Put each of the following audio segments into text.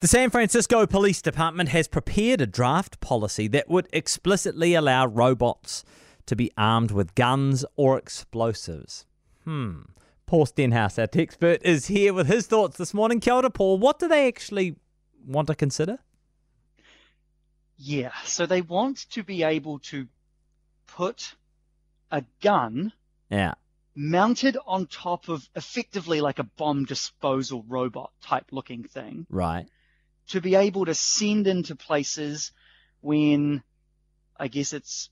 The San Francisco Police Department has prepared a draft policy that would explicitly allow robots to be armed with guns or explosives. Hmm. Paul Stenhouse, our expert, is here with his thoughts this morning. Kia ora, Paul. What do they actually want to consider? Yeah, so they want to be able to put a gun Yeah. mounted on top of effectively like a bomb disposal robot type looking thing Right. To be able to send into places when I guess it's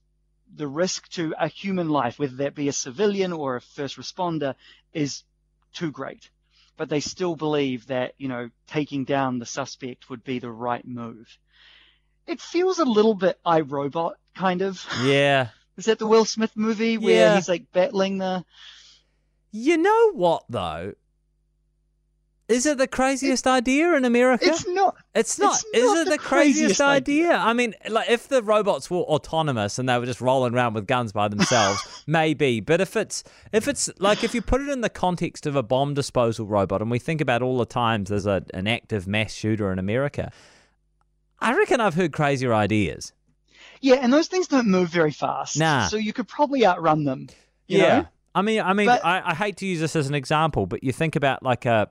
the risk to a human life, whether that be a civilian or a first responder, is too great. But they still believe that, you know, taking down the suspect would be the right move. It feels a little bit iRobot, kind of. Yeah. Is that the Will Smith movie where Yeah. he's like battling the You know what, though? Is it the craziest idea in America? It's not. It's not. It's Is it the craziest, craziest idea? idea. I mean, like if the robots were autonomous and they were just rolling around with guns by themselves, maybe. But if it's if it's like if you put it in the context of a bomb disposal robot, and we think about all the times there's a, an active mass shooter in America, I reckon I've heard crazier ideas. Yeah, and those things don't move very fast. Nah. So you could probably outrun them. you know? I mean, I mean, But- I, I hate to use this as an example, but you think about like a,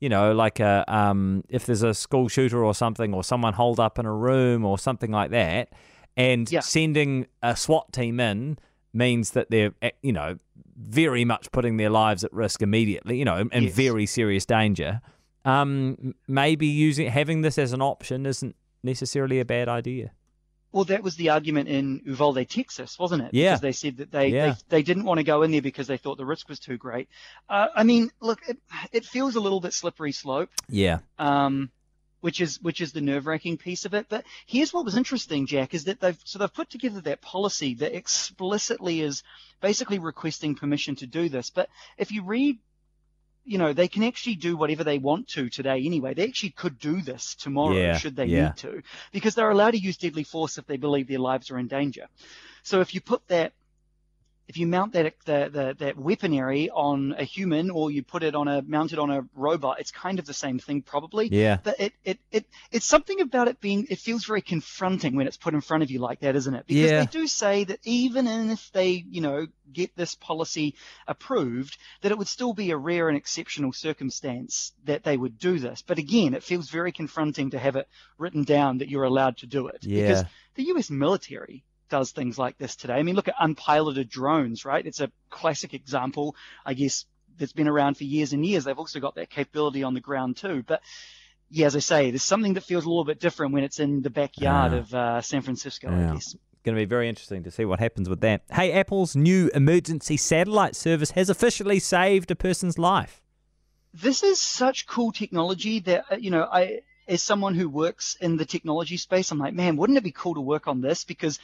you know, like a um, if there's a school shooter or something, or someone holed up in a room or something like that, and Yeah. sending a SWAT team in means that they're, eh, you know, very much putting their lives at risk immediately, you know, in Yes. very serious danger. Um, maybe using having this as an option isn't necessarily a bad idea. Well, that was the argument in Uvalde, Texas, wasn't it? Yeah. Because they said that they, Yeah. they, they didn't want to go in there because they thought the risk was too great. Uh, I mean, look, it, it feels a little bit slippery slope, Yeah. um, which is which is the nerve wracking piece of it. But here's what was interesting, Jack, is that they've so they've put together that policy that explicitly is basically requesting permission to do this. But if you read you know, they can actually do whatever they want to today anyway. They actually could do this tomorrow Yeah, should they yeah. need to, because they're allowed to use deadly force if they believe their lives are in danger. So if you put that, if you mount that the, the, that weaponry on a human or you put it on a mounted on a robot, it's kind of the same thing probably. Yeah. But it, it, it it's something about it being it feels very confronting when it's put in front of you like that, isn't it? Because Yeah. they do say that even if they, you know, get this policy approved, that it would still be a rare and exceptional circumstance that they would do this. But again, it feels very confronting to have it written down that you're allowed to do it. Yeah. Because the US military does things like this today. I mean, look at unpiloted drones, right? It's a classic example, I guess, that's been around for years and years. They've also got that capability on the ground too. But yeah, as I say, there's something that feels a little bit different when it's in the backyard Ah. of uh, San Francisco, Yeah. I guess. Going to be very interesting to see what happens with that. Hey, Apple's new emergency satellite service has officially saved a person's life. this is such cool technology that uh, you know I as someone who works in the technology space I'm like man wouldn't it be cool to work on this because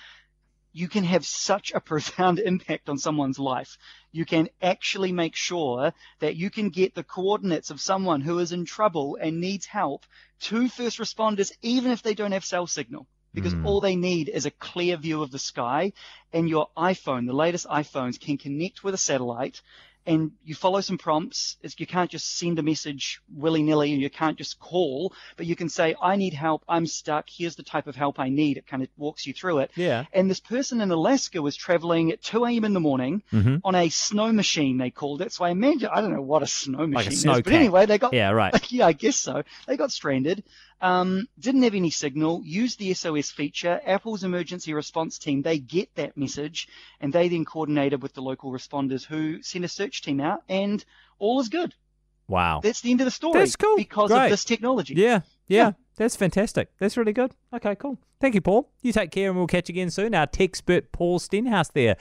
you can have such a profound impact on someone's life you can actually make sure that you can get the coordinates of someone who is in trouble and needs help to first responders even if they don't have cell signal because Mm. all they need is a clear view of the sky and your iPhone the latest iPhones can connect with a satellite and you follow some prompts. It's, you can't just send a message willy nilly and you can't just call, but you can say, I need help. I'm stuck. Here's the type of help I need. It kind of walks you through it. Yeah. And this person in Alaska was traveling at 2 a.m. in the morning Mm-hmm. on a snow machine, they called it. So I imagine, I don't know what a snow Like a machine snow is, but anyway, they got, Yeah, right. yeah, I guess so. They got stranded. Um, didn't have any signal. Used the SOS feature. Apple's emergency response team they get that message, and they then coordinated with the local responders who sent a search team out, and all is good. Wow. That's the end of the story. That's cool. because Great. of this technology. Yeah, yeah, Yeah. That's fantastic. That's really good. Okay, cool. Thank you, Paul. You take care and we'll catch you again soon. Our tech expert, Paul Stenhouse, there.